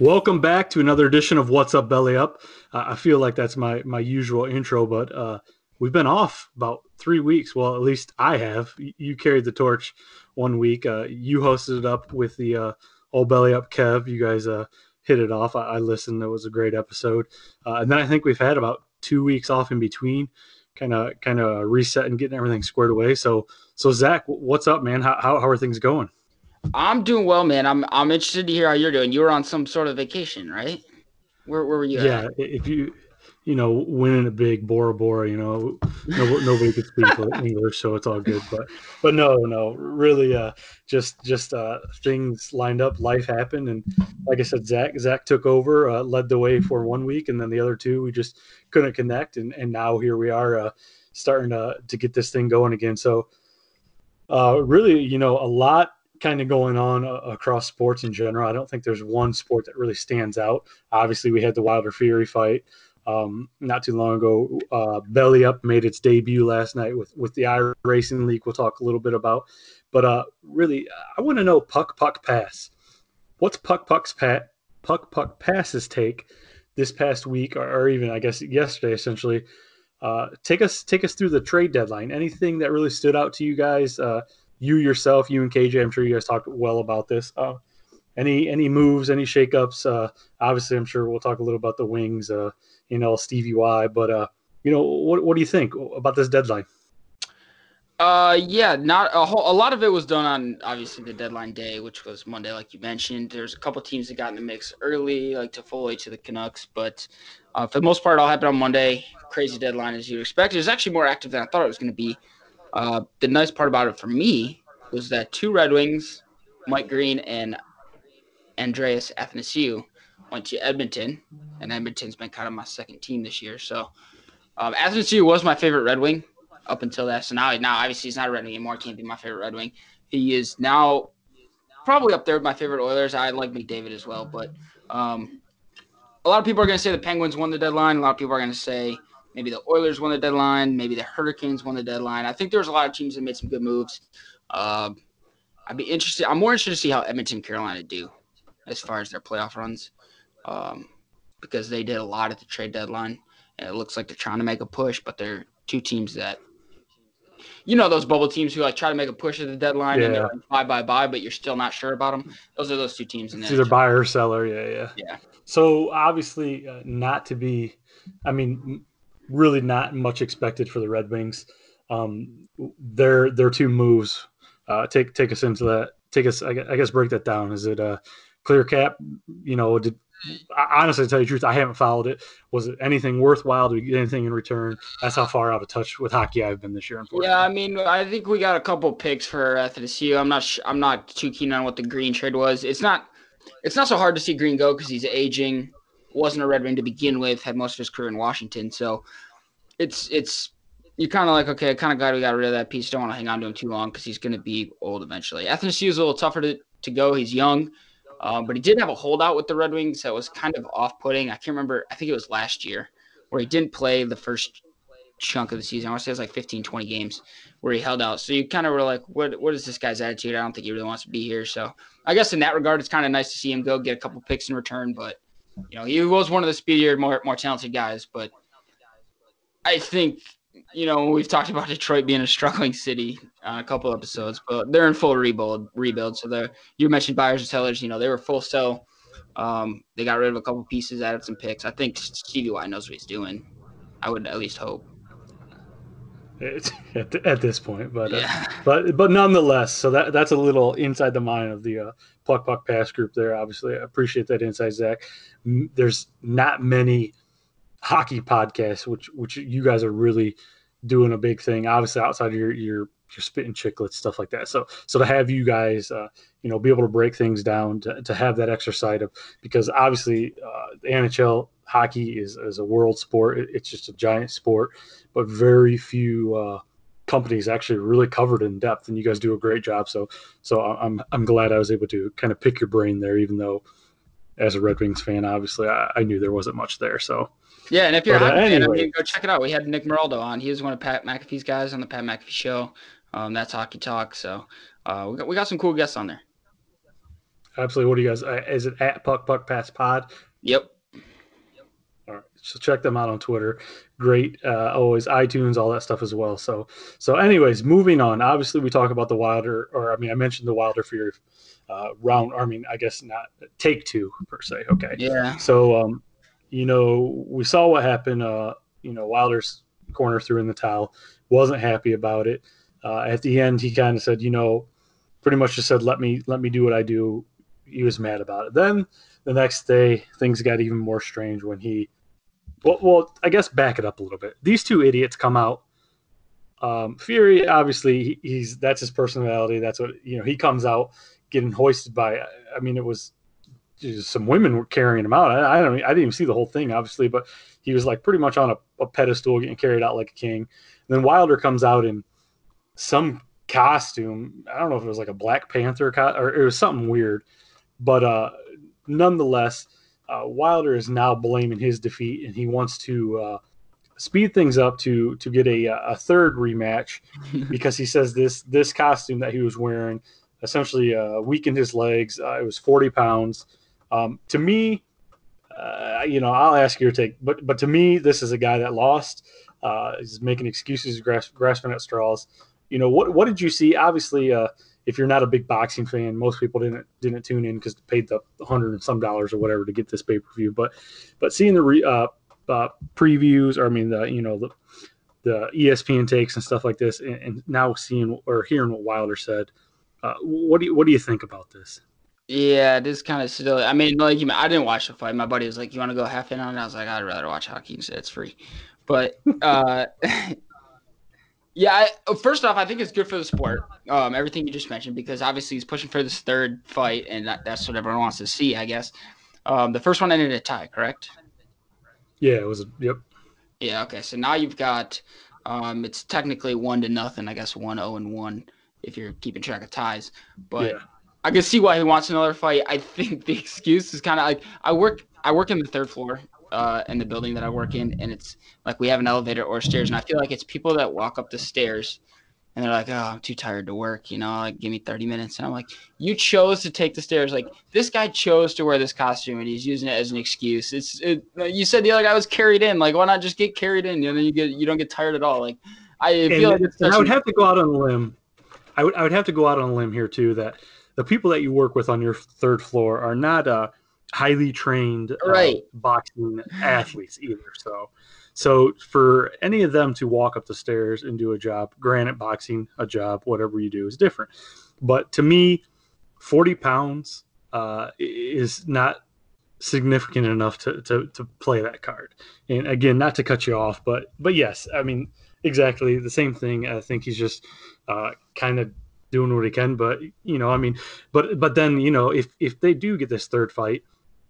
Welcome back to another edition of What's Up Belly Up. Uh, I feel like that's my my usual intro, but uh, we've been off about three weeks. Well, at least I have. You carried the torch one week. Uh, you hosted it up with the uh, Old Belly Up Kev. You guys uh, hit it off. I, I listened. It was a great episode. Uh, and then I think we've had about two weeks off in between, kind of kind of resetting, getting everything squared away. So so Zach, what's up, man? How how, how are things going? I'm doing well, man. I'm I'm interested to hear how you're doing. You were on some sort of vacation, right? Where where were you? yeah At? if you you know winning a big bora bora you know no, nobody could speak english so it's all good but but no no really uh just just uh things lined up life happened and like i said zach zach took over uh, led the way for one week and then the other two we just couldn't connect and and now here we are uh starting to to get this thing going again so uh really you know a lot kind of going on uh, across sports in general i don't think there's one sport that really stands out obviously we had the wilder fury fight um, not too long ago. Uh, Belly Up made its debut last night with with the I Racing League. We'll talk a little bit about, but uh, really, I want to know Puck Puck Pass. What's Puck Puck's pat Puck Puck Pass's take this past week, or, or even I guess yesterday, essentially. Uh, take us take us through the trade deadline. Anything that really stood out to you guys? Uh, you yourself, you and KJ. I'm sure you guys talked well about this. Uh, any any moves, any shakeups? Uh, obviously, I'm sure we'll talk a little about the wings. Uh, you know Stevie Y. But uh, you know, what what do you think about this deadline? Uh, yeah, not a whole. A lot of it was done on obviously the deadline day, which was Monday, like you mentioned. There's a couple teams that got in the mix early, like Toffoli to the Canucks, but uh, for the most part, it all happened on Monday. Crazy deadline as you'd expect. It was actually more active than I thought it was going to be. Uh, the nice part about it for me was that two Red Wings, Mike Green and Andreas Athanasiou, went to Edmonton, and Edmonton's been kind of my second team this year. So um, Athanasiou was my favorite Red Wing up until that. So now, now obviously he's not a Red Wing anymore. Can't be my favorite Red Wing. He is now probably up there with my favorite Oilers. I like McDavid as well, but um, a lot of people are going to say the Penguins won the deadline. A lot of people are going to say maybe the Oilers won the deadline. Maybe the Hurricanes won the deadline. I think there's a lot of teams that made some good moves. Uh, I'd be interested. I'm more interested to see how Edmonton, Carolina do as far as their playoff runs, um, because they did a lot at the trade deadline, and it looks like they're trying to make a push. But they're two teams that, you know, those bubble teams who like try to make a push at the deadline and Yeah. they're like, bye bye bye, but you're still not sure about them. Those are those two teams. In It's either buyer or seller. Yeah, yeah. Yeah. So obviously, uh, not to be. I mean, really not much expected for the Red Wings. Um, their their two moves. Uh, take take us into that. Take us. I guess break that down. Is it a clear cap? You know, did honestly to tell you the truth, I haven't followed it. Was it anything worthwhile? Did we get anything in return? That's how far out of touch with hockey I've been this year. Unfortunately. Yeah, I mean, I think we got a couple picks for Athanasiou. I'm not. Sh- I'm not too keen on what the Green trade was. It's not. It's not so hard to see Green go because he's aging. Wasn't a Red Wing to begin with. Had most of his career in Washington. So, it's it's you're kind of like okay, kind of glad we got rid of that piece. Don't want to hang on to him too long because he's going to be old eventually. Athanasiou is a little tougher to, to go. He's young, um, but he did have a holdout with the Red Wings that was kind of off-putting. I can't remember. I think it was last year where he didn't play the first chunk of the season. I want to say it was like 15, 20 games where he held out. So you kind of were like, what what is this guy's attitude? I don't think he really wants to be here. So I guess in that regard, it's kind of nice to see him go get a couple picks in return. But you know, he was one of the speedier, more more talented guys. But I think you know, we've talked about Detroit being a struggling city on a couple episodes, but they're in full rebuild. Rebuild. So the you mentioned buyers and sellers. You know, they were full sell. Um, they got rid of a couple pieces, added some picks. I think Stevie Y knows what he's doing. I would at least hope. It's at, at this point, but uh, but but nonetheless, so that that's a little inside the mind of the uh, Puck Puck Pass group there. Obviously, I appreciate that insight, Zach. There's not many hockey podcasts which which you guys are really doing a big thing. Obviously, outside of your your your your Spittin' Chiclets stuff like that. So so to have you guys, uh, you know, be able to break things down to, to have that extra side of because obviously uh, the NHL hockey is is a world sport. It's just a giant sport, but very few. Uh, companies actually really covered in depth and you guys do a great job so so i'm i'm glad i was able to kind of pick your brain there even though as a red wings fan obviously i, I knew there wasn't much there so Yeah, and if you're a But, uh, hockey fan, I mean, go check it out. We had Nick Meraldo on. He was one of Pat McAfee's guys on the Pat McAfee show. Um, that's Hockey Talk. So uh, we got we got some cool guests on there. absolutely what do you guys uh, is it at puck puck pass pod Yep. all right so check them out on twitter great uh, always itunes all that stuff as well so so anyways moving on obviously we talk about the wilder or i mean i mentioned the Wilder Fury uh, round i mean i guess not take two per se okay Yeah. So, um, you know, we saw what happened. Uh, you know, Wilder's corner threw in the towel, wasn't happy about it. Uh, at the end, he kind of said, you know, pretty much just said, "Let me let me do what I do." He was mad about it. Then the next day, things got even more strange when he. Well, well, I guess back it up a little bit. These two idiots come out. Um, Fury, obviously, he, he's that's his personality. That's what you know. He comes out getting hoisted by. I mean, it was some women were carrying him out. I, I don't. I didn't even see the whole thing, obviously, but he was like pretty much on a, a pedestal, getting carried out like a king. And then Wilder comes out in some costume. I don't know if it was like a Black Panther co- or it was something weird, but uh, nonetheless, uh, Wilder is now blaming his defeat, and he wants to uh, speed things up to to get a a third rematch because he says this this costume that he was wearing essentially uh, weakened his legs. Uh, it was forty pounds. Um, to me, uh, you know, I'll ask your take, but but to me, this is a guy that lost. Uh, he's making excuses, grasp, grasping at straws. You know, what what did you see? Obviously, uh, if you're not a big boxing fan, most people didn't didn't tune in because paid the hundred and some dollars or whatever to get this pay per view. But but seeing the re, uh, uh, previews, or I mean the you know the the ESPN takes and stuff like this, and, and now seeing or hearing what Wilder said, uh, what do you what do you think about this? Yeah, it is kind of silly. I mean, like, I didn't watch the fight. My buddy was like, "You want to go half in on it?" I was like, "I'd rather watch hockey instead. It's free." But uh, yeah, I, oh, first off, I think it's good for the sport. Um, everything you just mentioned, because obviously he's pushing for this third fight, and that, that's what everyone wants to see, I guess. Um, the first one ended a tie, correct? Yeah, it was. A, yep. Yeah. Okay. So now you've got, um, it's technically one to nothing. I guess one zero and one if you're keeping track of ties. But yeah. I can see why he wants another fight. I think the excuse is kind of like I work. I work in the third floor, uh, in the building that I work in, and it's like we have an elevator or stairs, and I feel like it's people that walk up the stairs, and they're like, "Oh, I'm too tired to work," you know, like give me 30 minutes, and I'm like, "You chose to take the stairs. Like this guy chose to wear this costume, and he's using it as an excuse. It's it, you said the other guy was carried in. Like why not just get carried in, and then you get you don't get tired at all. Like I And, feel like I would have to go out on a limb. I would I would have to go out on a limb here too that the people that you work with on your third floor are not uh, highly trained uh, boxing athletes either. So so for any of them to walk up the stairs and do a job, granted boxing a job, whatever you do is different. But to me, forty pounds uh, is not significant enough to, to to play that card. And again, not to cut you off, but but yes, I mean exactly the same thing. I think he's just uh, kind of doing what he can. But you know, I mean, but but then you know, if if they do get this third fight,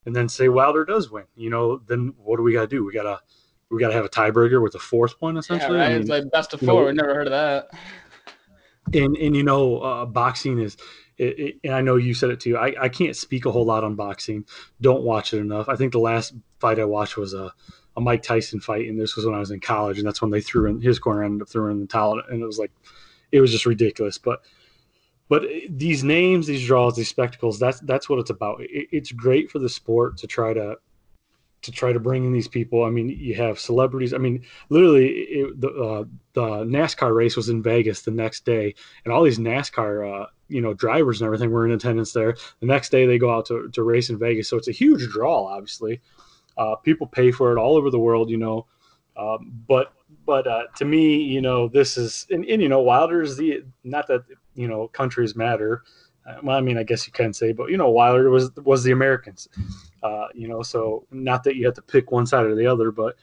and then say Wilder does win, you know, then what do we got to do? We gotta we gotta have a tiebreaker with a fourth one yeah, essentially. right? I mean, it's like best of you know, four. We never heard of that. and and you know uh, boxing is it, it, and i know you said it too I, I can't speak a whole lot on boxing don't watch it enough i think the last fight i watched was a, a mike tyson fight and this was when i was in college and that's when they threw in his corner ended up throwing in the towel and it was like it was just ridiculous but but these names these draws these spectacles that's that's what it's about it, it's great for the sport to try to to try to bring in these people. I mean, you have celebrities. I mean, literally, it, the uh, the NASCAR race was in Vegas the next day, and all these NASCAR uh, you know drivers and everything were in attendance there. The next day they go out to, to race in Vegas, so it's a huge draw. Obviously, uh, people pay for it all over the world. You know, um, but but uh, to me, you know, this is and, and you know, Wilder's the not that you know countries matter. Uh, well, I mean, I guess you can say, but you know, Wilder was was the Americans. Uh, you know, so not that you have to pick one side or the other, but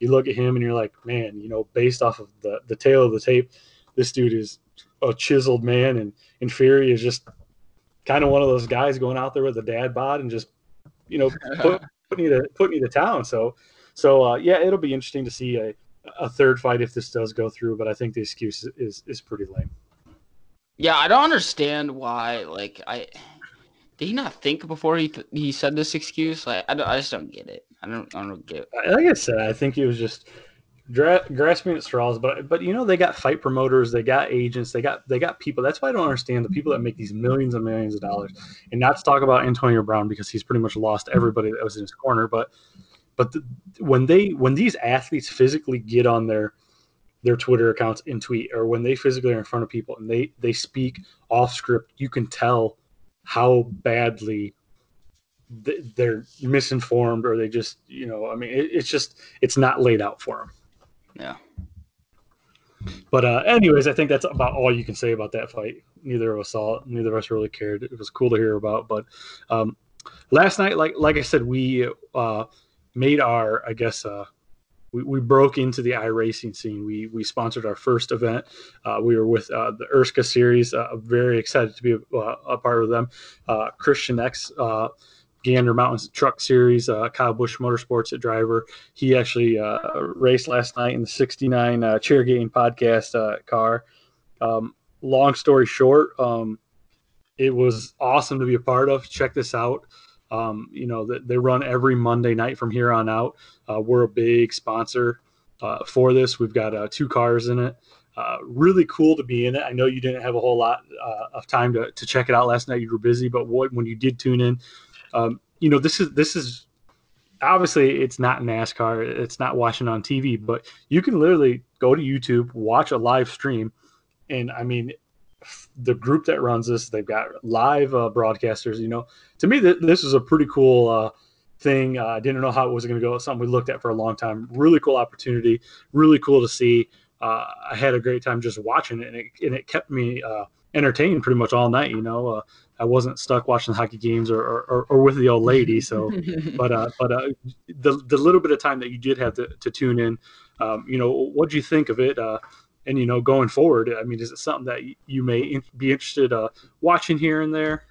you look at him and you're like, man, you know, based off of the the tale of the tape, this dude is a chiseled man, and and Fury is just kind of one of those guys going out there with a dad bod and just you know put, putting you to putting you to town. So so uh, yeah, it'll be interesting to see a a third fight if this does go through, but I think the excuse is is pretty lame. Yeah, I don't understand why. Like, I did he not think before he he said this excuse? Like, I, I just don't get it. I don't I don't get. It. Like I said, I think he was just dra- grasping at straws. But but you know they got fight promoters, they got agents, they got they got people. That's why I don't understand the people that make these millions and millions of dollars. And not to talk about Antonio Brown because he's pretty much lost everybody that was in his corner. But but the, when they when these athletes physically get on their their Twitter accounts and tweet, or when they physically are in front of people and they they speak off script, you can tell how badly they're misinformed or they just you know i mean it, it's just it's not laid out for them yeah. But uh anyways i think that's about all you can say about that fight. Neither of us saw it. Neither of us really cared. It was cool to hear about but um last night like like i said we uh made our i guess uh we, we broke into the iRacing scene. We we sponsored our first event. Uh, we were with uh, the IRSCA series. Uh, very excited to be a, a part of them. Uh, Christian X uh, Gander Mountains Truck Series, uh, Kyle Busch Motorsports at driver. He actually uh, raced last night in the 69 uh, chair podcast uh, car. Um, long story short, um, it was awesome to be a part of. Check this out. Um, you know, they run every Monday night from here on out. Uh, we're a big sponsor uh, for this. We've got uh, two cars in it. Uh, really cool to be in it. I know you didn't have a whole lot uh, of time to, to check it out last night. You were busy, but what, when you did tune in, um, you know, this is this is obviously it's not NASCAR. It's not watching on TV, but you can literally go to YouTube, watch a live stream, and I mean, the group that runs this, they've got live uh, broadcasters. You know, to me, th- this is a pretty cool uh, thing. Uh, I didn't know how it was going to go. It's something we looked at for a long time. Really cool opportunity. Really cool to see. Uh, I had a great time just watching it, and it, and it kept me uh, entertained pretty much all night. You know, uh, I wasn't stuck watching hockey games or, or, or with the old lady. So, but uh, but uh, the the little bit of time that you did have to, to tune in, um, you know, what do you think of it? Uh, and you know, going forward, I mean, is it something that you may be interested uh, watching here and there?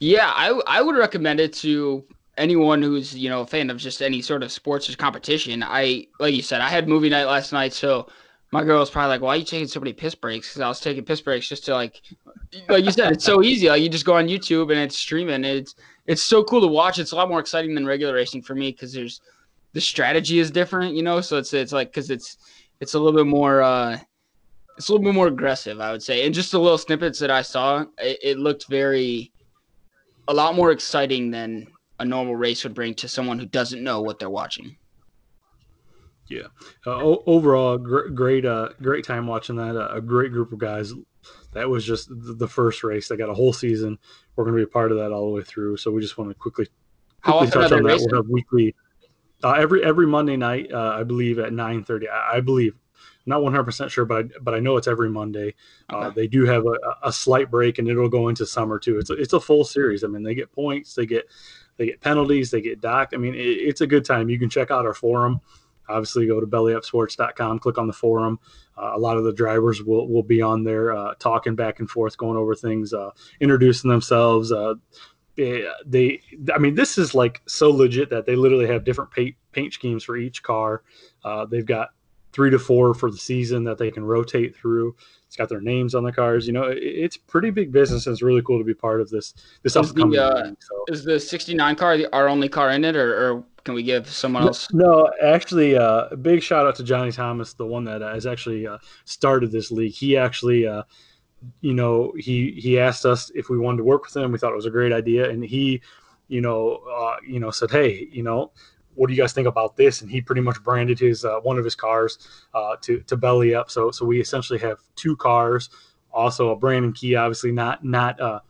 Yeah, I I would recommend it to anyone who's you know a fan of just any sort of sports or competition. I like you said, I had movie night last night, so my girl was probably like, "Why are you taking so many piss breaks?" Because I was taking piss breaks just to like, like you said, it's so easy. Like you just go on YouTube and it's streaming. It's it's so cool to watch. It's a lot more exciting than regular racing for me because there's the strategy is different, you know. So it's it's like because it's it's a little bit more uh, it's a little bit more aggressive, I would say. And just the little snippets that I saw, it, it looked very a lot more exciting than a normal race would bring to someone who doesn't know what they're watching. Yeah. Uh, o- overall, gr- great, uh, great time watching that. Uh, a great group of guys. That was just the first race. They got a whole season. We're going to be a part of that all the way through. So we just want to quickly, quickly touch on that. Racing? We'll have weekly, uh, every every Monday night, uh, I believe at nine thirty. I, I believe, not one hundred percent sure, but I, but I know it's every Monday. Uh, okay. Uh, they do have a, a, slight break, and it'll go into summer too. It's a, it's a full series. I mean, they get points, they get they get penalties, they get docked. I mean, it, it's a good time. You can check out our forum obviously go to bellyupsports.com click on the forum uh, a lot of the drivers will, will be on there uh, talking back and forth going over things uh, introducing themselves uh, they, they, i mean this is like so legit that they literally have different paint, paint schemes for each car uh, they've got three to four for the season that they can rotate through it's got their names on the cars you know it, it's pretty big business and it's really cool to be part of this this is upcoming the, uh, so. is the 69 car the, our only car in it or, or can we give someone else? No, actually, uh, a big shout out to Johnny Thomas, the one that has actually uh, started this league. He actually, uh, you know, he he asked us if we wanted to work with him. We thought it was a great idea, and he, you know, uh, you know, said, hey, you know, what do you guys think about this? And he pretty much branded his uh, one of his cars uh, to to belly up. So so we essentially have two cars. Also a Brandon Key, obviously not not uh,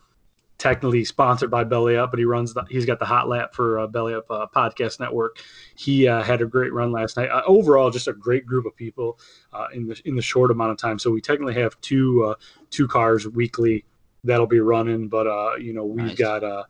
technically sponsored by Belly Up, but he runs the, he's got the hot lap for uh, Belly Up uh, Podcast Network. He uh, had a great run last night. Uh, overall, just a great group of people uh, in the in the short amount of time. So we technically have two uh, two cars weekly that'll be running, but uh, you know we've Nice. got uh,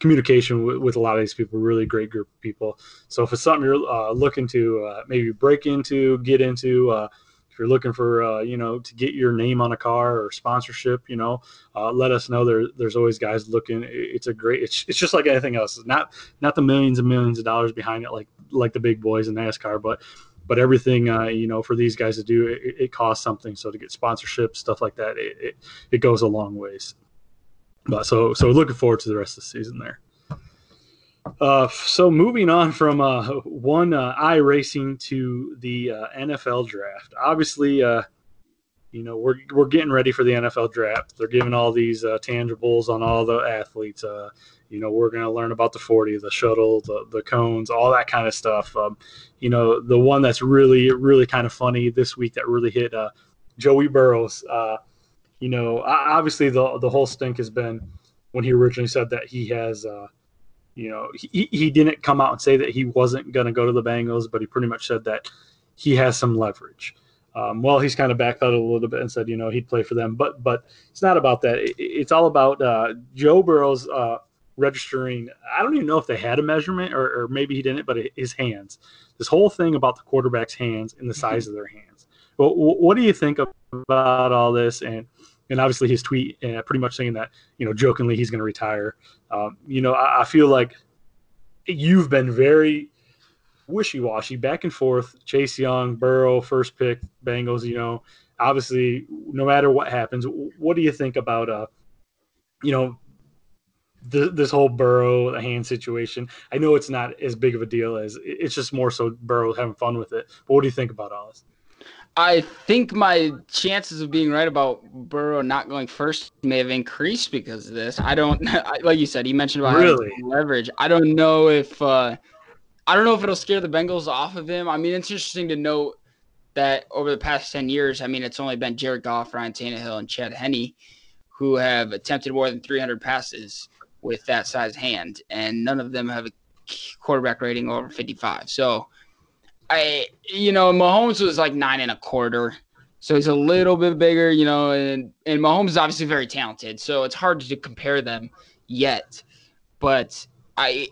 communication with, with a lot of these people. Really great group of people. So if it's something you're uh, looking to uh, maybe break into, get into. If you're looking for, uh, you know, to get your name on a car or sponsorship, you know, uh, let us know. There, there's always guys looking. It's a great. It's, it's just like anything else. It's not not the millions and millions of dollars behind it, like like the big boys in NASCAR, but but everything, uh, you know, for these guys to do, it, it costs something. So to get sponsorship, stuff like that, it, it it goes a long ways. But so so looking forward to the rest of the season there. Uh, so moving on from uh, one uh, iRacing to the uh, NFL draft. Obviously, uh, you know we're we're getting ready for the NFL draft. They're giving all these uh, tangibles on all the athletes. You know we're going to learn about the 40, the shuttle, the the cones, all that kind of stuff. Um, you know the one that's really really kind of funny this week that really hit Joey Burrows. You know obviously the the whole stink has been when he originally said that he has. You know, he, he didn't come out and say that he wasn't going to go to the Bengals, but he pretty much said that he has some leverage. Um, well, he's kind of backed out a little bit and said, you know, he'd play for them, but but it's not about that. It, it's all about uh, Joe Burrow's uh, registering. I don't even know if they had a measurement or, or maybe he didn't, but his hands. This whole thing about the quarterback's hands and the size of their hands. Well, what do you think about all this? And and obviously his tweet, uh, pretty much saying that you know, jokingly he's going to retire. Um, you know, I, I feel like you've been very wishy-washy, back and forth. Chase Young, Burrow, first pick, Bengals. You know, obviously, no matter what happens, what do you think about uh, you know, th- this whole Burrow hand situation? I know it's not as big of a deal as it's just more so Burrow having fun with it. But what do you think about all this? I think my chances of being right about Burrow not going first may have increased because of this. I don't, I- like you said, he mentioned about Really? leverage. I don't know if, uh, I don't know if it'll scare the Bengals off of him. I mean, it's interesting to note that over the past 10 years, I mean, it's only been Jared Goff, Ryan Tannehill, and Chad Henne who have attempted more than 300 passes with that size hand, and none of them have a quarterback rating over 55. So, I, you know, Mahomes was like nine and a quarter. So he's a little bit bigger, you know, and, and Mahomes is obviously very talented. So it's hard to compare them yet. But I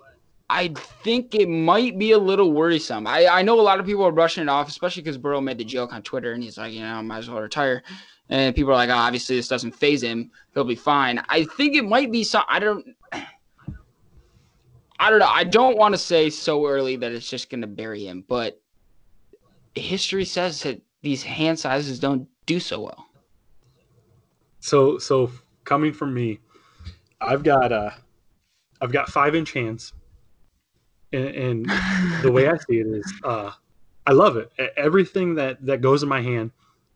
I think it might be a little worrisome. I, I know a lot of people are brushing it off, especially because Burrow made the joke on Twitter and he's like, you know, I might as well retire. And people are like, oh, obviously this doesn't faze him. He'll be fine. I think it might be some I don't I don't know. I don't want to say so early that it's just gonna bury him, but history says that these hand sizes don't do so well. So so coming from me, I've got uh I've got five inch hands, and, and the way I see it is, uh, I love it. Everything that that goes in my hand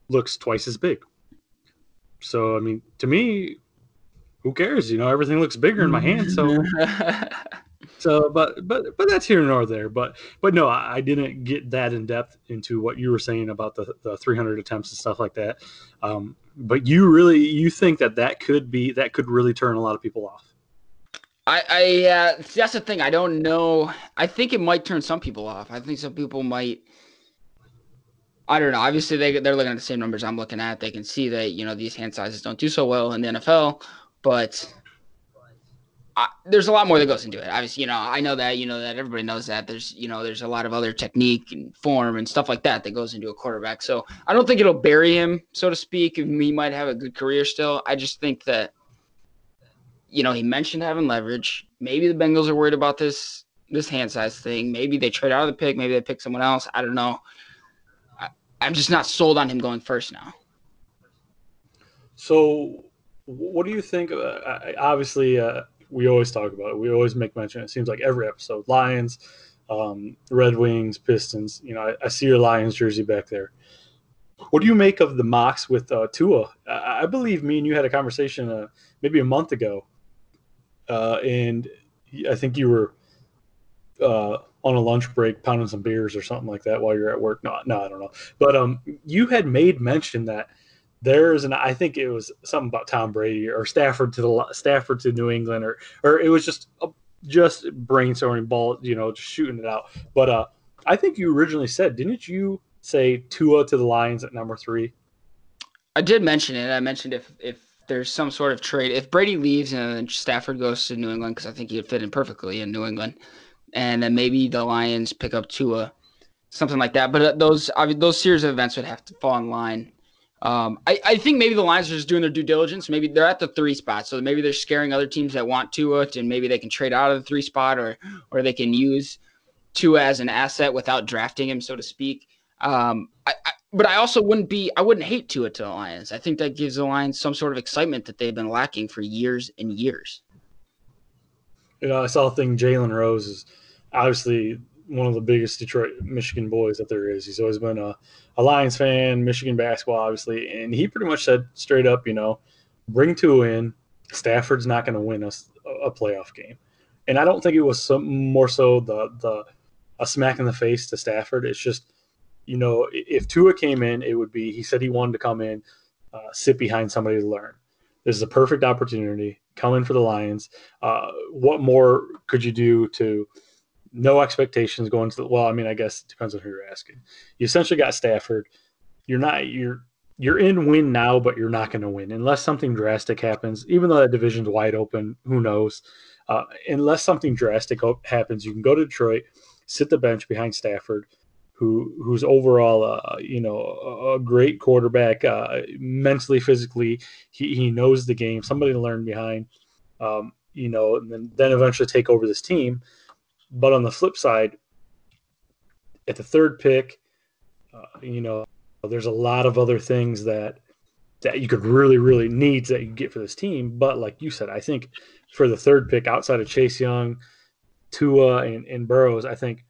looks twice as big. So I mean, to me, who cares? You know, everything looks bigger in my hand. So so, but but but that's here nor there. But but no, I, I didn't get that in depth into what you were saying about the the 300 attempts and stuff like that. Um, but you really you think that that could be that could really turn a lot of people off. I, I uh, that's the thing. I don't know. I think it might turn some people off. I think some people might. I don't know. Obviously, they they're looking at the same numbers I'm looking at. They can see that you know these hand sizes don't do so well in the NFL, but I, there's a lot more that goes into it. Obviously, you know, I know that. You know that everybody knows that. There's you know there's a lot of other technique and form and stuff like that that goes into a quarterback. So I don't think it'll bury him, so to speak. and He might have a good career still. I just think that you know, he mentioned having leverage. Maybe the Bengals are worried about this this hand size thing. Maybe they trade out of the pick. Maybe they pick someone else. I don't know. I, I'm just not sold on him going first now. So, what do you think? Uh, obviously, uh, we always talk about it. We always make mention. It seems like every episode: Lions, um, Red Wings, Pistons. You know, I, I see your Lions jersey back there. What do you make of the mocks with uh, Tua? I, I believe me and you had a conversation uh, maybe a month ago, uh, and I think you were uh, on a lunch break pounding some beers or something like that while you're at work. No, no, I don't know. But um, you had made mention that there's an I think it was something about Tom Brady or Stafford to the Stafford to New England or or it was just a, just brainstorming ball, you know, just shooting it out. But uh, I think you originally said, didn't you say Tua to the Lions at number three? I did mention it. I mentioned if if there's some sort of trade, if Brady leaves and Stafford goes to New England, because I think he'd fit in perfectly in New England, and then maybe the Lions pick up Tua, something like that. But uh, those I mean, those series of events would have to fall in line. Um, I, I think maybe the Lions are just doing their due diligence. Maybe they're at the three spot, so maybe they're scaring other teams that want Tua, and maybe they can trade out of the three spot, or or they can use Tua as an asset without drafting him, so to speak. Um, I, I, but I also wouldn't be I wouldn't hate Tua to the Lions. I think that gives the Lions some sort of excitement that they've been lacking for years and years. You know, I saw a thing. Jalen Rose is obviously one of the biggest Detroit, Michigan boys that there is. He's always been a, a Lions fan, Michigan basketball, obviously, and he pretty much said straight up, you know, bring Tua in. Stafford's not going to win us a, a playoff game, and I don't think it was some more so the the a smack in the face to Stafford. It's just you know, if Tua came in, it would be he said he wanted to come in, uh, sit behind somebody to learn. This is a perfect opportunity. Come in for the Lions. Uh, what more could you do to no expectations going to the well? I mean, I guess it depends on who you're asking. You essentially got Stafford. You're not you're you're in win now, but you're not going to win unless something drastic happens. Even though that division's wide open, who knows? Uh, unless something drastic happens, you can go to Detroit, sit the bench behind Stafford, who who's overall uh, you know a great quarterback uh, mentally physically he, he knows the game somebody to learn behind um, you know and then, then eventually take over this team but on the flip side at the third pick uh, you know there's a lot of other things that that you could really really need that you get for this team but like you said i think for the third pick outside of chase young tua and, and burrows i think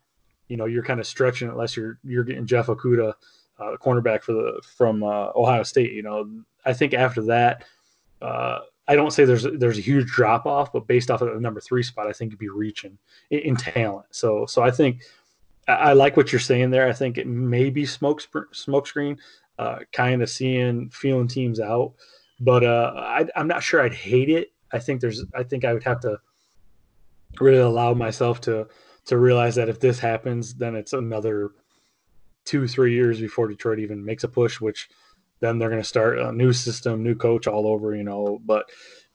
you know you're kind of stretching unless you're you're getting Jeff Okudah, uh, cornerback for the from uh, Ohio State. You know, I think after that, uh, I don't say there's there's a huge drop off, but based off of the number three spot, I think you'd be reaching in, in talent. So so I think I, I, like what you're saying there. I think it may be smoke smoke screen, uh, kind of seeing feeling teams out, but uh, I, I'm not sure I'd hate it. I think there's I think I would have to really allow myself to to realize that if this happens, then it's another two, three years before Detroit even makes a push, which then they're going to start a new system, new coach all over, you know. But,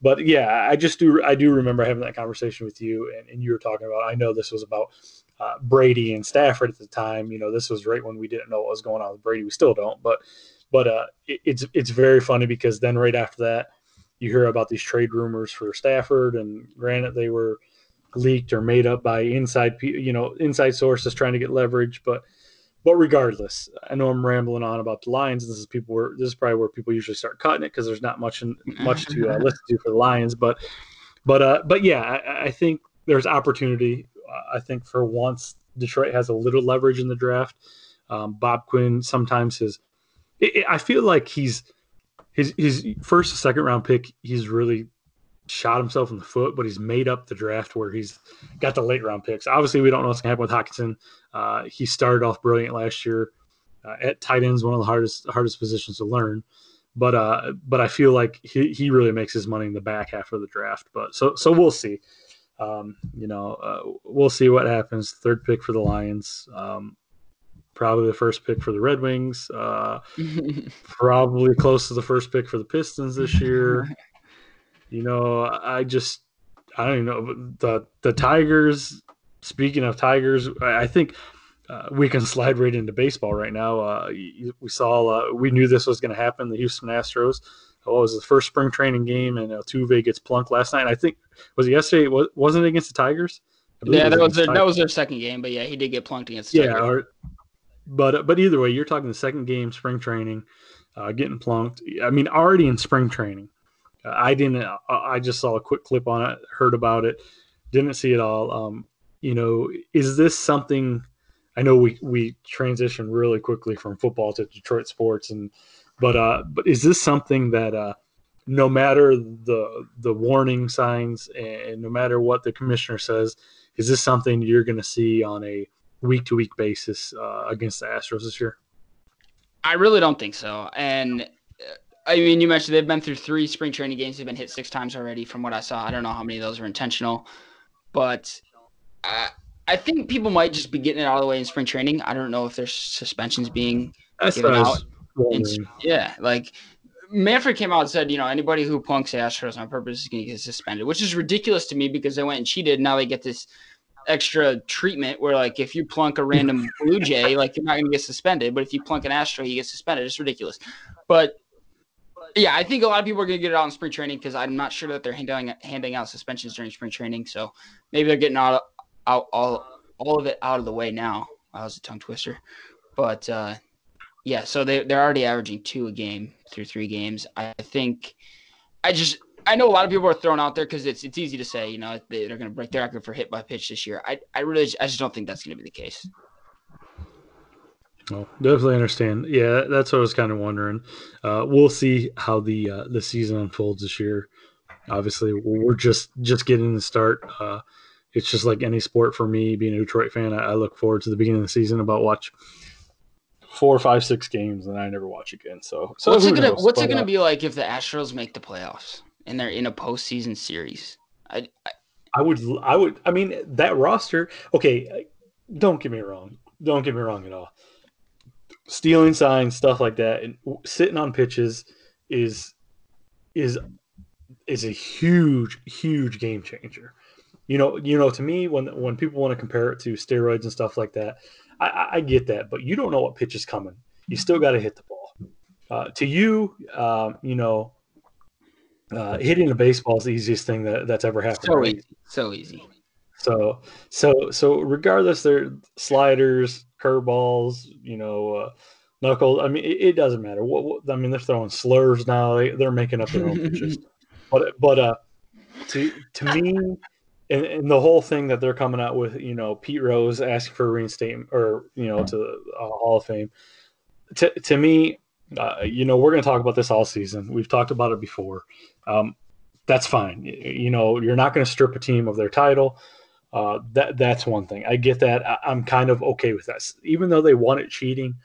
but yeah, I just do, I do remember having that conversation with you, and, and you were talking about. I know this was about uh, Brady and Stafford at the time. You know, this was right when we didn't know what was going on with Brady. We still don't, but, but uh, it, it's it's very funny because then right after that, you hear about these trade rumors for Stafford, and granted they were leaked or made up by inside you know inside sources trying to get leverage but but regardless i know i'm rambling on about the lions this is people where this is probably where people usually start cutting it because there's not much in, much to uh, listen to for the lions but but uh but yeah i, I think there's opportunity uh, i think for once detroit has a little leverage in the draft. Um, bob quinn sometimes his it, it, i feel like he's his his first second round pick he's really shot himself in the foot, but he's made up the draft where he's got the late round picks. Obviously, we don't know what's going to happen with Hockenson. Uh, he started off brilliant last year uh, at tight ends, one of the hardest hardest positions to learn. But uh, but I feel like he, he really makes his money in the back half of the draft. But so so we'll see. Um, you know, uh, we'll see what happens. Third pick for the Lions. Um, probably the first pick for the Red Wings. Uh, probably close to the first pick for the Pistons this year. You know, I just I don't know the the Tigers. Speaking of Tigers, I think uh, we can slide right into baseball right now. Uh, we saw uh, we knew this was going to happen. The Houston Astros. What was the first spring training game, and Altuve gets plunked last night. I think was it yesterday. wasn't it against the Tigers? Yeah, that was their, that was their second game, but yeah, he did get plunked against. The yeah, or, but but either way, you're talking the second game, spring training, uh, getting plunked. I mean, already in spring training, I didn't. I just saw a quick clip on it, heard about it, didn't see it all. Um, you know, is this something? I know we we transition really quickly from football to Detroit sports, and but uh, but is this something that uh, no matter the the warning signs and no matter what the commissioner says, is this something you're going to see on a week to week basis uh, against the Astros this year? I really don't think so. And uh, I mean, you mentioned they've been through three spring training games. They've been hit six times already, from what I saw. I don't know how many of those are intentional, but I, I think people might just be getting it out of the way in spring training. I don't know if there's suspensions being That's given out. in- yeah, like Manfred came out and said, you know, anybody who plunks Astros on purpose is going to get suspended, which is ridiculous to me because they went and cheated. And Now they get this extra treatment where, like, if you plunk a random Blue Jay, like, you're not going to get suspended, but if you plunk an Astro, you get suspended. It's ridiculous. But yeah, I think a lot of people are going to get it out in spring training because I'm not sure that they're handing handing out suspensions during spring training. So maybe they're getting out out all all of it out of the way now. That was a tongue twister, but uh, yeah. So they they're already averaging two a game through three games. I think I just I know a lot of people are thrown out there because it's it's easy to say you know they, they're going to break their record for hit by pitch this year. I I really I just don't think that's going to be the case. Well, definitely understand. Yeah, that's what I was kind of wondering. Uh, we'll see how the uh, the season unfolds this year. Obviously, we're just just getting the start. Uh, it's just like any sport for me. Being a Detroit fan, I, I look forward to the beginning of the season. About watch four, five, six games, and I never watch again. So, so what's it gonna knows? What's it gonna uh, be like if the Astros make the playoffs and they're in a postseason series? I, I I would, I would, I mean, that roster. Okay, don't get me wrong. Don't get me wrong at all. Stealing signs, stuff like that, and sitting on pitches is is is a huge, huge game changer. You know, you know, to me, when when people want to compare it to steroids and stuff like that, I, I- get that, but you don't know what pitch is coming. You still got to hit the ball. Uh, to you, um, you know, uh, hitting a baseball is the easiest thing that, that's ever happened. so right? easy, so easy. So, so, so, regardless, they're sliders, curveballs, you know, uh, knuckles. I mean, it, it doesn't matter. What, what I mean, they're throwing slurs now. They, they're making up their own pitches. But, but, uh, to to me, and, and the whole thing that they're coming out with, you know, Pete Rose asking for a reinstatement or you know to uh, Hall of Fame. To to me, uh, you know, we're going to talk about this all season. We've talked about it before. Um, that's fine. You know, you're not going to strip a team of their title. Uh, that that's one thing. I get that. I, I'm kind of okay with that. Even though they it cheating,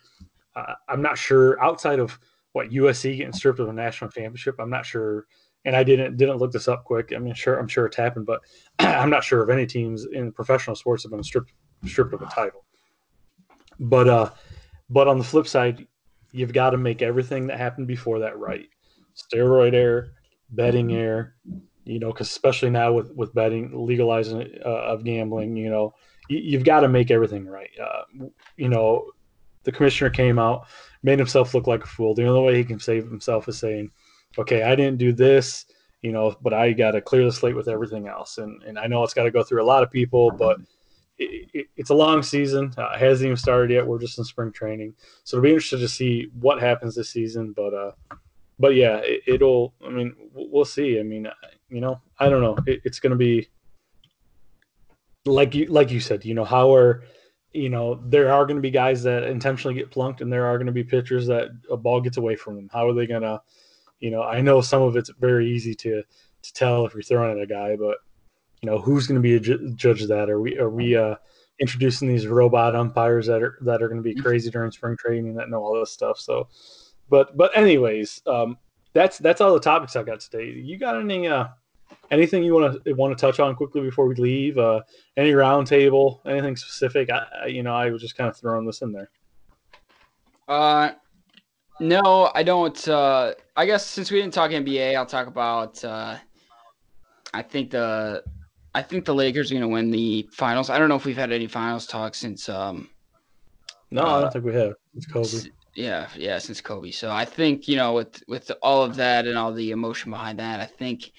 uh, I'm not sure. Outside of what USC getting stripped of a national championship, I'm not sure. And I didn't didn't look this up quick. I mean, sure, I'm sure it's happened, but I'm not sure if any teams in professional sports have been stripped stripped of a title. But uh, but on the flip side, you've got to make everything that happened before that right. Steroid error, betting error, you know, because especially now with with betting legalizing uh, of gambling, you know, you, you've got to make everything right. Uh, you know, the commissioner came out, made himself look like a fool. The only way he can save himself is saying, "Okay, I didn't do this." You know, but I got to clear the slate with everything else, and and I know it's got to go through a lot of people, but it, it, it's a long season. Uh, it hasn't even started yet. We're just in spring training, so it'll be interesting to see what happens this season. But uh, but yeah, it, it'll. I mean, we'll see. I mean, you know, I don't know. It, it's going to be like you like you said. You know, how are you know there are going to be guys that intentionally get plunked, and there are going to be pitchers that a ball gets away from them. How are they going to? You know, I know some of it's very easy to to tell if you're throwing at a guy, but you know, who's going to be a ju- judge of that? Are we are we uh, introducing these robot umpires that are that are going to be crazy during spring training that know all this stuff? So, but but anyways, um, that's that's all the topics I got today. You got any uh, anything you want to want to touch on quickly before we leave? Uh, any roundtable, anything specific? I, I you know I was just kind of throwing this in there. Uh, no, I don't. Uh, I guess since we didn't talk NBA, I'll talk about. Uh, I think the, I think the Lakers are going to win the finals. I don't know if we've had any finals talk since. Um, No, I Uh, don't think we have. It's Kobe. Yeah, yeah, since Kobe. So I think you know with with all of that and all the emotion behind that, I think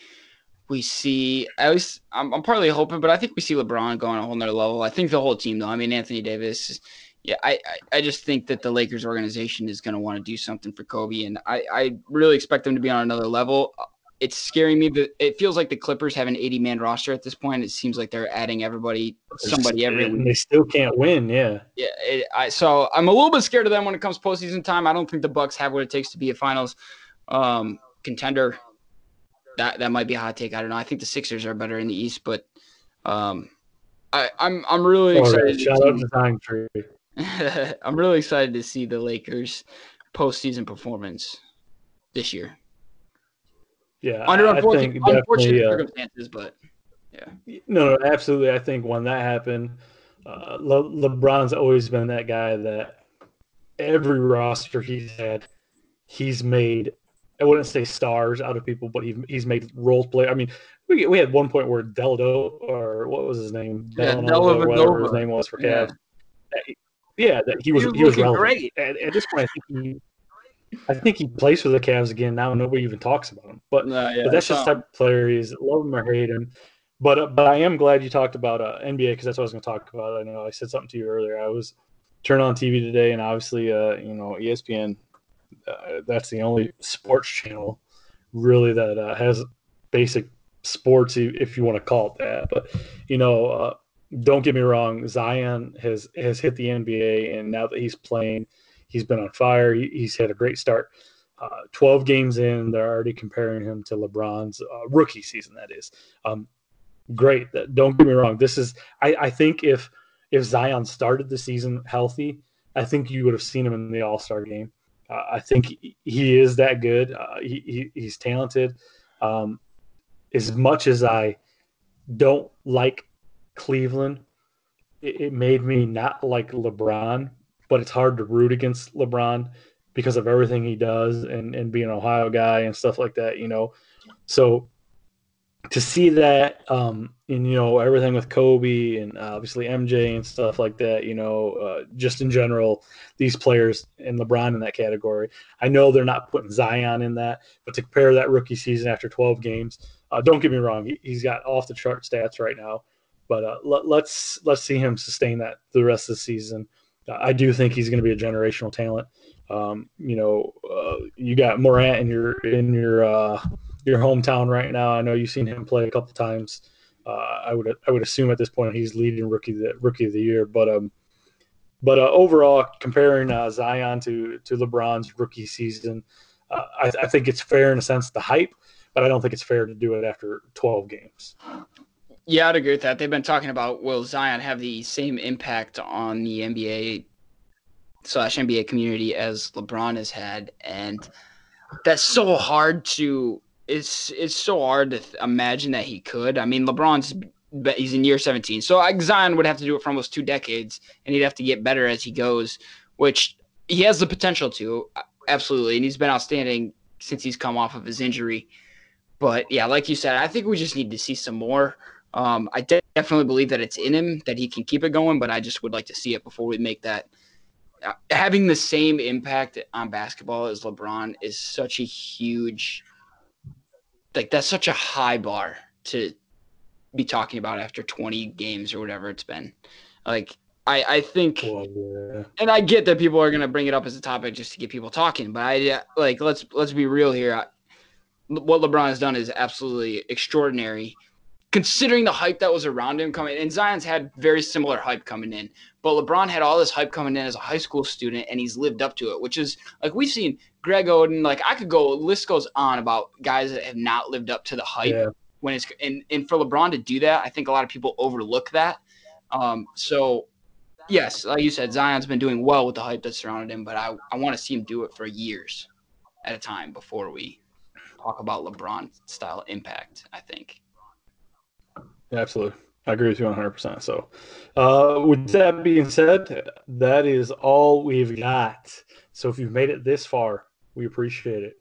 we see. At least I'm, I'm partly hoping, but I think we see LeBron going a whole nother level. I think the whole team, though. I mean, Anthony Davis. Yeah, I, I, I just think that the Lakers organization is going to want to do something for Kobe, and I, I really expect them to be on another level. It's scaring me, but it feels like the Clippers have an 80 man roster at this point. It seems like they're adding everybody, somebody every week. they still can't win. Yeah, Yeah, it, I so I'm a little bit scared of them when it comes postseason time. I don't think the Bucks have what it takes to be a finals um, contender that that might be a hot take. I don't know. I think the Sixers are better in the East, but um, I, I'm I'm really All right, excited. shout to out to Time Tree. I'm really excited to see the Lakers postseason performance this year. Yeah, Under unfortunate, unfortunate uh, circumstances, but yeah. No, no, absolutely. I think when that happened, uh, Le- LeBron's always been that guy that every roster he's had, he's made. I wouldn't say stars out of people, but he, he's made role play. I mean, we, we had one point where Deldo or what was his name, Yeah, Dellavedova. whatever his name was for Cavs. He- Yeah, that he was He was he was relevant. great. At, at this point, I think he, I think he plays for the Cavs again now. Nobody even talks about him, but yeah, but that's just the type of player he is. Love him or hate him. But uh, but I am glad you talked about uh, NBA because that's what I was going to talk about. I know I said something to you earlier. I was turned on TV today, and obviously, uh, you know, ESPN. Uh, that's the only sports channel really that uh, has basic sports, if you want to call it that. But you know, uh, don't get me wrong. Zion has has hit the NBA, and now that he's playing, he's been on fire. He's had a great start. Uh, 12 games in, they're already comparing him to LeBron's uh, rookie season. That is um, great. Don't get me wrong. This is, I, I think, if if Zion started the season healthy, I think you would have seen him in the All Star game. Uh, I think he- is that good. Uh, he, he he's talented. Um, as much as I don't like Cleveland, it, it made me not like LeBron. But it's hard to root against LeBron because of everything he does and, and being an Ohio guy and stuff like that, you know. So to see that um and you know everything with Kobe and obviously MJ and stuff like that, you know, uh, just in general, these players and LeBron in that category. I know they're not putting Zion in that, but to compare that rookie season after 12 games, uh, don't get me wrong, he, he's got off the chart stats right now, but uh, let, let's let's see him sustain that the rest of the season. I do think he's going to be a generational talent. Um, you know, uh, you got Morant in your in your uh, your hometown right now. I know you've seen him play a couple times. Uh, I would I would assume at this point he's leading rookie the rookie of the year. But um, but uh, overall, comparing uh, Zion to to LeBron's rookie season, uh, I, I think it's fair in a sense the hype, but I don't think it's fair to do it after 12 games. Yeah, I'd agree with that. They've been talking about will Zion have the same impact on the NBA slash NBA community as LeBron has had, and that's so hard to. It's it's so hard to th- imagine that he could. I mean, LeBron's but he's in year 17, so Zion would have to do it for almost two decades, and he'd have to get better as he goes, which he has the potential to uh, absolutely, and he's been outstanding since he's come off of his injury. But yeah, like you said, I think we just need to see some more. Um, I de- definitely believe that it's in him that he can keep it going, but I just would like to see it before we make that. Uh, having the same impact on basketball as LeBron is such a huge, like that's such a high bar to be talking about after 20 games or whatever it's been. Like I, I think Well, yeah. and I get that people are gonna bring it up as a topic just to get people talking, but I like let's let's be real here. I, what LeBron has done is absolutely extraordinary, considering the hype that was around him coming. And Zion's had very similar hype coming in, but LeBron had all this hype coming in as a high school student, and he's lived up to it. Which is like we've seen Greg Oden. Like I could go, list goes on about guys that have not lived up to the hype Yeah. when it's and and for LeBron to do that, I think a lot of people overlook that. Um, so yes, like you said, Zion's been doing well with the hype that surrounded him, but I, I want to see him do it for years at a time before we talk about LeBron style impact, I think. Absolutely. I agree with you 100%. So, uh, with that being said, that is all we've got. So, if you've made it this far, we appreciate it.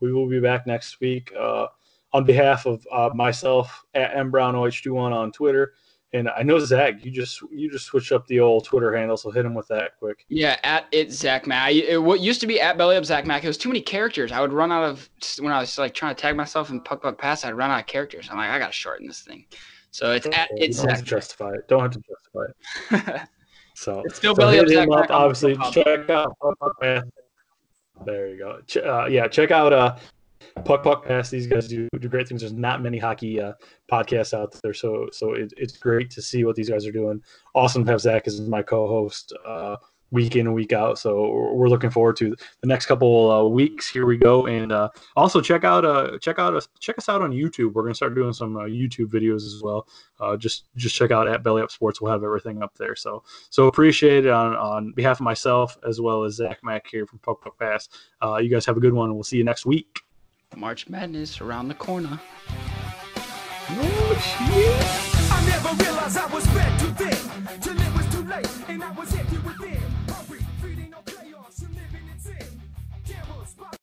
We will be back next week. Uh, on behalf of uh, myself at mbrown0h21 on Twitter, and I know Zach, you just you just switched up the old Twitter handle, so hit him with that quick. Yeah, at it Zach Mac. What used to be at Belly Up Zach Mac. It was too many characters. I would run out of when I was like trying to tag myself in puck puck pass. I'd run out of characters. I'm like, I gotta shorten this thing. So it's at You it don't have to justify it. Don't have to justify it. So It's still so Belly Up hit Zach him up. Obviously, check out Puck Puck Pass. There you go. Uh, yeah, check out uh, Puck Puck Pass. These guys do, do great things. There's not many hockey uh, podcasts out there, so so it, it's great to see what these guys are doing. Awesome to have Zach as my co-host. Uh, week in and week out. So we're looking forward to the next couple uh, weeks. Here we go, and uh, also check out uh, check out us check us out on YouTube. We're gonna start doing some uh, YouTube videos as well. Uh, just just check out at Belly Up Sports. We'll have everything up there. So so appreciate it on on behalf of myself as well as Zach Mack here from Puck Puck Pass. Uh, you guys have a good one. We'll see you next week. March Madness around the corner. I never realized I